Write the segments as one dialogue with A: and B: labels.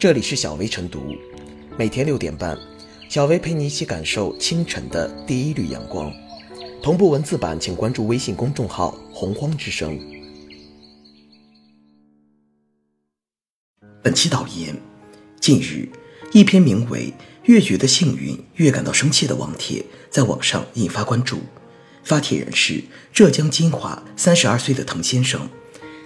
A: 这里是小薇晨读，每天六点半，小薇陪你一起感受清晨的第一缕阳光。同步文字版，请关注微信公众号“洪荒之声”。
B: 本期导言：近日，一篇名为“越觉得幸运，越感到生气”的网帖在网上引发关注。发帖人是浙江金华三十二岁的滕先生，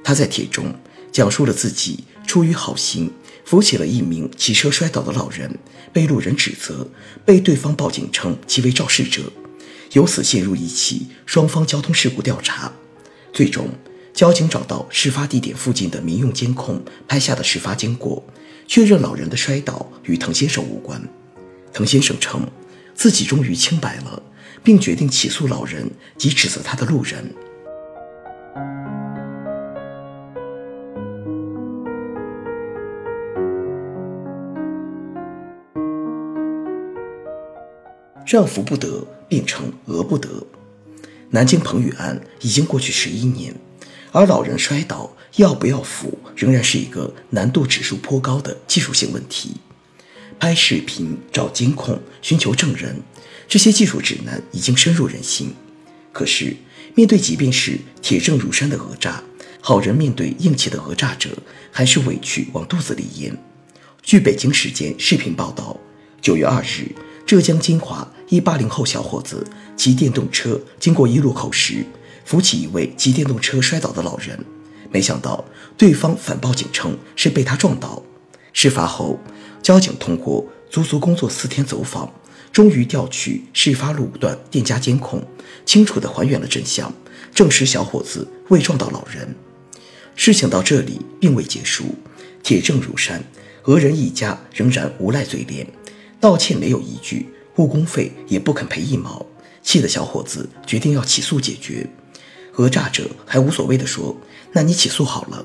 B: 他在帖中讲述了自己出于好心扶起了一名骑车摔倒的老人，被路人指责，被对方报警称其为肇事者，由此陷入一起双方交通事故调查。最终，交警找到事发地点附近的民用监控拍下的事发经过，确认老人的摔倒与滕先生无关。滕先生称自己终于清白了。并决定起诉老人及指责他的路人。让福不得变成讹不得。南京彭宇案已经过去十一年，而老人摔倒要不要扶，仍然是一个难度指数颇高的技术性问题。拍视频、找监控、寻求证人。这些技术指南已经深入人心，可是面对即便是铁证如山的讹诈，好人面对硬气的讹诈者，还是委屈往肚子里咽。据北京时间视频报道，九月二日，浙江金华一八零后小伙子骑电动车经过一路口时，扶起一位骑电动车摔倒的老人，没想到对方反报警称是被他撞倒。事发后，交警通过足足工作四天走访。终于调取事发路段店家监控，清楚地还原了真相，证实小伙子未撞到老人。事情到这里并未结束，铁证如山，讹人一家仍然无赖嘴脸，道歉没有一句，误工费也不肯赔一毛，气得小伙子决定要起诉解决。讹诈者还无所谓地说：“那你起诉好了。”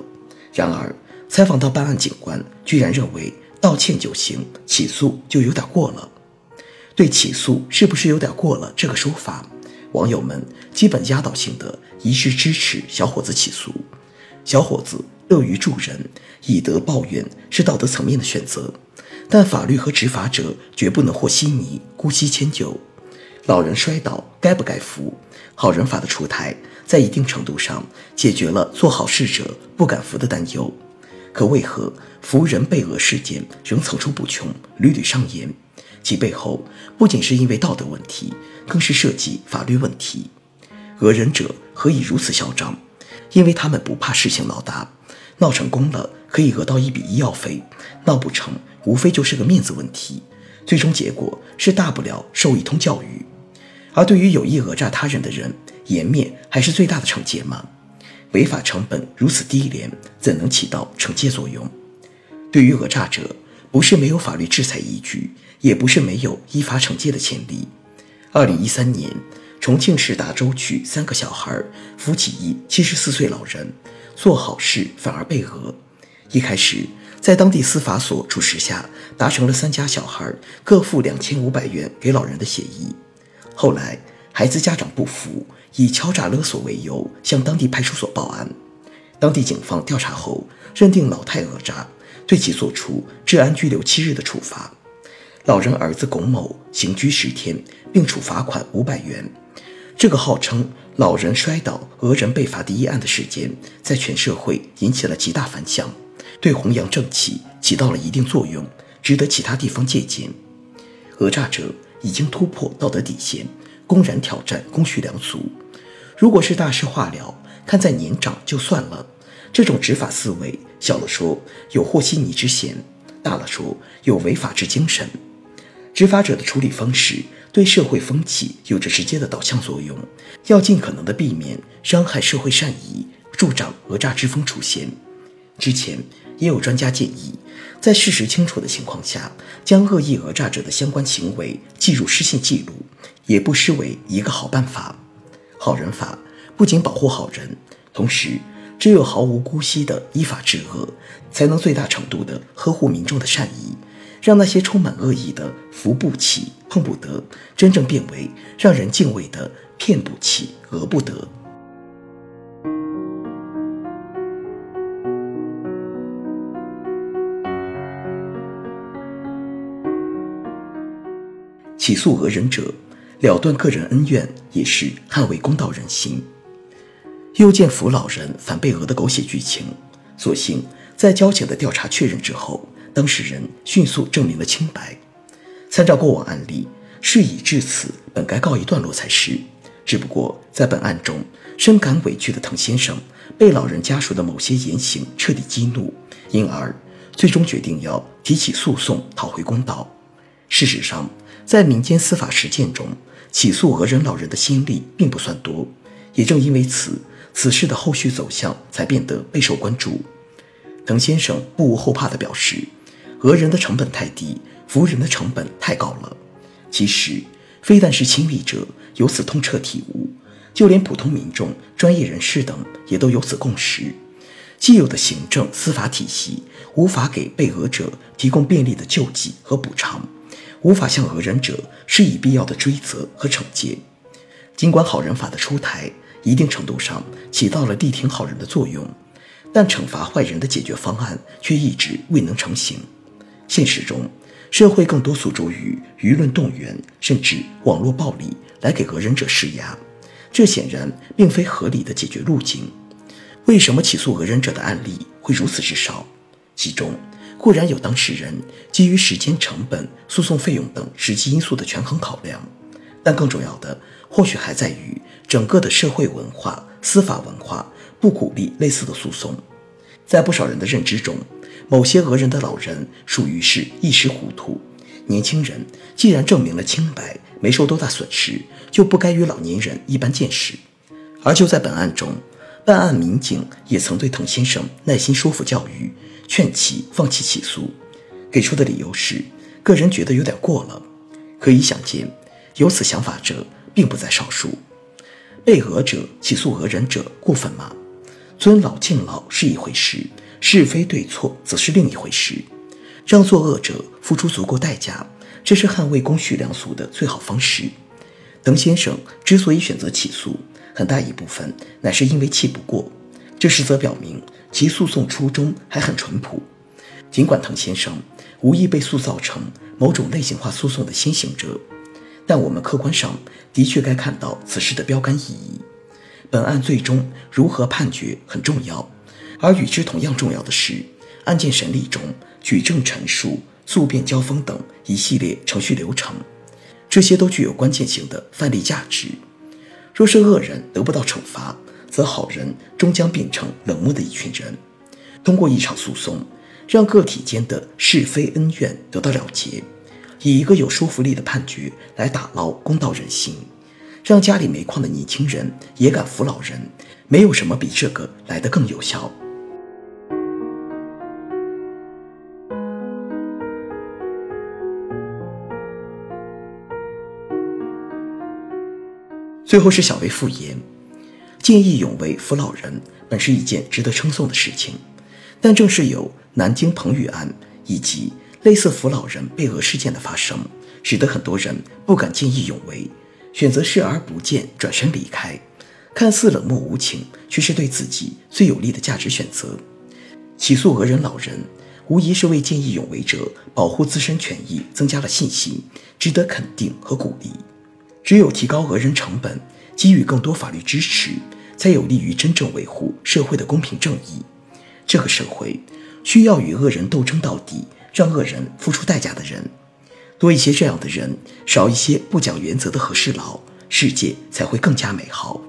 B: 然而，采访到办案警官居然认为道歉就行，起诉就有点过了。对起诉是不是有点过了？这个说法，网友们基本压倒性的一致支持小伙子起诉。小伙子乐于助人，以德报怨是道德层面的选择，但法律和执法者绝不能和稀泥，姑息迁就。老人摔倒该不该扶？好人法的出台，在一定程度上解决了做好事者不敢扶的担忧。可为何扶人被讹事件仍层出不穷，屡屡上演？其背后不仅是因为道德问题，更是涉及法律问题。讹人者何以如此嚣张？因为他们不怕事情闹大，闹成功了可以讹到一笔医药费，闹不成无非就是个面子问题，最终结果是大不了受一通教育。而对于有意讹诈他人的人，颜面还是最大的惩戒吗？违法成本如此低廉，怎能起到惩戒作用？对于讹诈者，不是没有法律制裁依据。也不是没有依法惩戒的潜力。二零一三年，重庆市达州区三个小孩扶起一七十四岁老人，做好事反而被讹。一开始，在当地司法所主持下，达成了三家小孩各付两千五百元给老人的协议。后来，孩子家长不服，以敲诈勒索为由向当地派出所报案。当地警方调查后，认定老太讹诈，对其作出治安拘留七日的处罚。老人儿子龚某刑拘十天，并处罚款五百元。这个号称老人摔倒讹人被罚第一案的事件，在全社会引起了极大反响，对弘扬正气起到了一定作用，值得其他地方借鉴。讹诈者已经突破道德底线，公然挑战公序良俗。如果是大事化了，看在年长就算了。这种执法思维，小了说有和稀泥之嫌，大了说有违法之精神。执法者的处理方式对社会风气有着直接的导向作用，要尽可能的避免伤害社会善意、助长讹诈之风出现。之前也有专家建议，在事实清楚的情况下，将恶意讹诈者的相关行为记入失信记录，也不失为一个好办法。好人法不仅保护好人，同时只有毫无姑息的依法治恶，才能最大程度的呵护民众的善意。让那些充满恶意的扶不起、碰不得，真正变为让人敬畏的骗不起、讹不得。起诉讹人者，了断个人恩怨，也是捍卫公道人心。又见扶老人反被讹的狗血剧情，所幸在交警的调查确认之后，当事人迅速证明了清白。参照过往案例，事已至此，本该告一段落才是。只不过在本案中，深感委屈的滕先生被老人家属的某些言行彻底激怒，因而最终决定要提起诉讼讨回公道。事实上，在民间司法实践中，起诉讹人老人的先例并不算多。也正因为此，此事的后续走向才变得备受关注。滕先生不无后怕地表示，讹人的成本太低，扶人的成本太高了。其实，非但是亲历者由此痛彻体悟，就连普通民众、专业人士等也都有此共识：既有的行政司法体系无法给被讹者提供便利的救济和补偿，无法向讹人者施以必要的追责和惩戒。尽管好人法的出台，一定程度上起到了力挺好人的作用，但惩罚坏人的解决方案却一直未能成型。现实中，社会更多诉诸于舆论动员，甚至网络暴力来给讹人者施压，这显然并非合理的解决路径。为什么起诉讹人者的案例会如此之少？其中固然有当事人基于时间成本、诉讼费用等实际因素的权衡考量，但更重要的或许还在于。整个的社会文化、司法文化不鼓励类似的诉讼，在不少人的认知中，某些讹人的老人属于是一时糊涂，年轻人既然证明了清白，没受多大损失，就不该与老年人一般见识。而就在本案中，办案民警也曾对滕先生耐心说服教育，劝其放弃起诉，给出的理由是个人觉得有点过了。可以想见，有此想法者并不在少数。被讹者起诉讹人者过分吗？尊老敬老是一回事，是非对错则是另一回事。让作恶者付出足够代价，这是捍卫公序良俗的最好方式。滕先生之所以选择起诉，很大一部分乃是因为气不过，这实则表明其诉讼初衷还很淳朴。尽管滕先生无意被塑造成某种类型化诉讼的先行者。但我们客观上的确该看到此事的标杆意义。本案最终如何判决很重要，而与之同样重要的是，案件审理中举证陈述、诉辩交锋等一系列程序流程，这些都具有关键性的范例价值。若是恶人得不到惩罚，则好人终将变成冷漠的一群人。通过一场诉讼，让个体间的是非恩怨得到了结。以一个有说服力的判决来打捞公道人心，让家里煤矿的年轻人也敢扶老人，没有什么比这个来得更有效。最后是小薇复言，见义勇为扶老人本是一件值得称颂的事情，但正是有南京彭宇案以及。类似扶老人被讹事件的发生，使得很多人不敢见义勇为，选择视而不见，转身离开。看似冷漠无情，却是对自己最有利的价值选择。起诉讹人老人，无疑是为见义勇为者保护自身权益增加了信心，值得肯定和鼓励。只有提高讹人成本，给予更多法律支持，才有利于真正维护社会的公平正义。这个社会需要与恶人斗争到底。让恶人付出代价的人多一些，这样的人少一些不讲原则的和事佬，世界才会更加美好。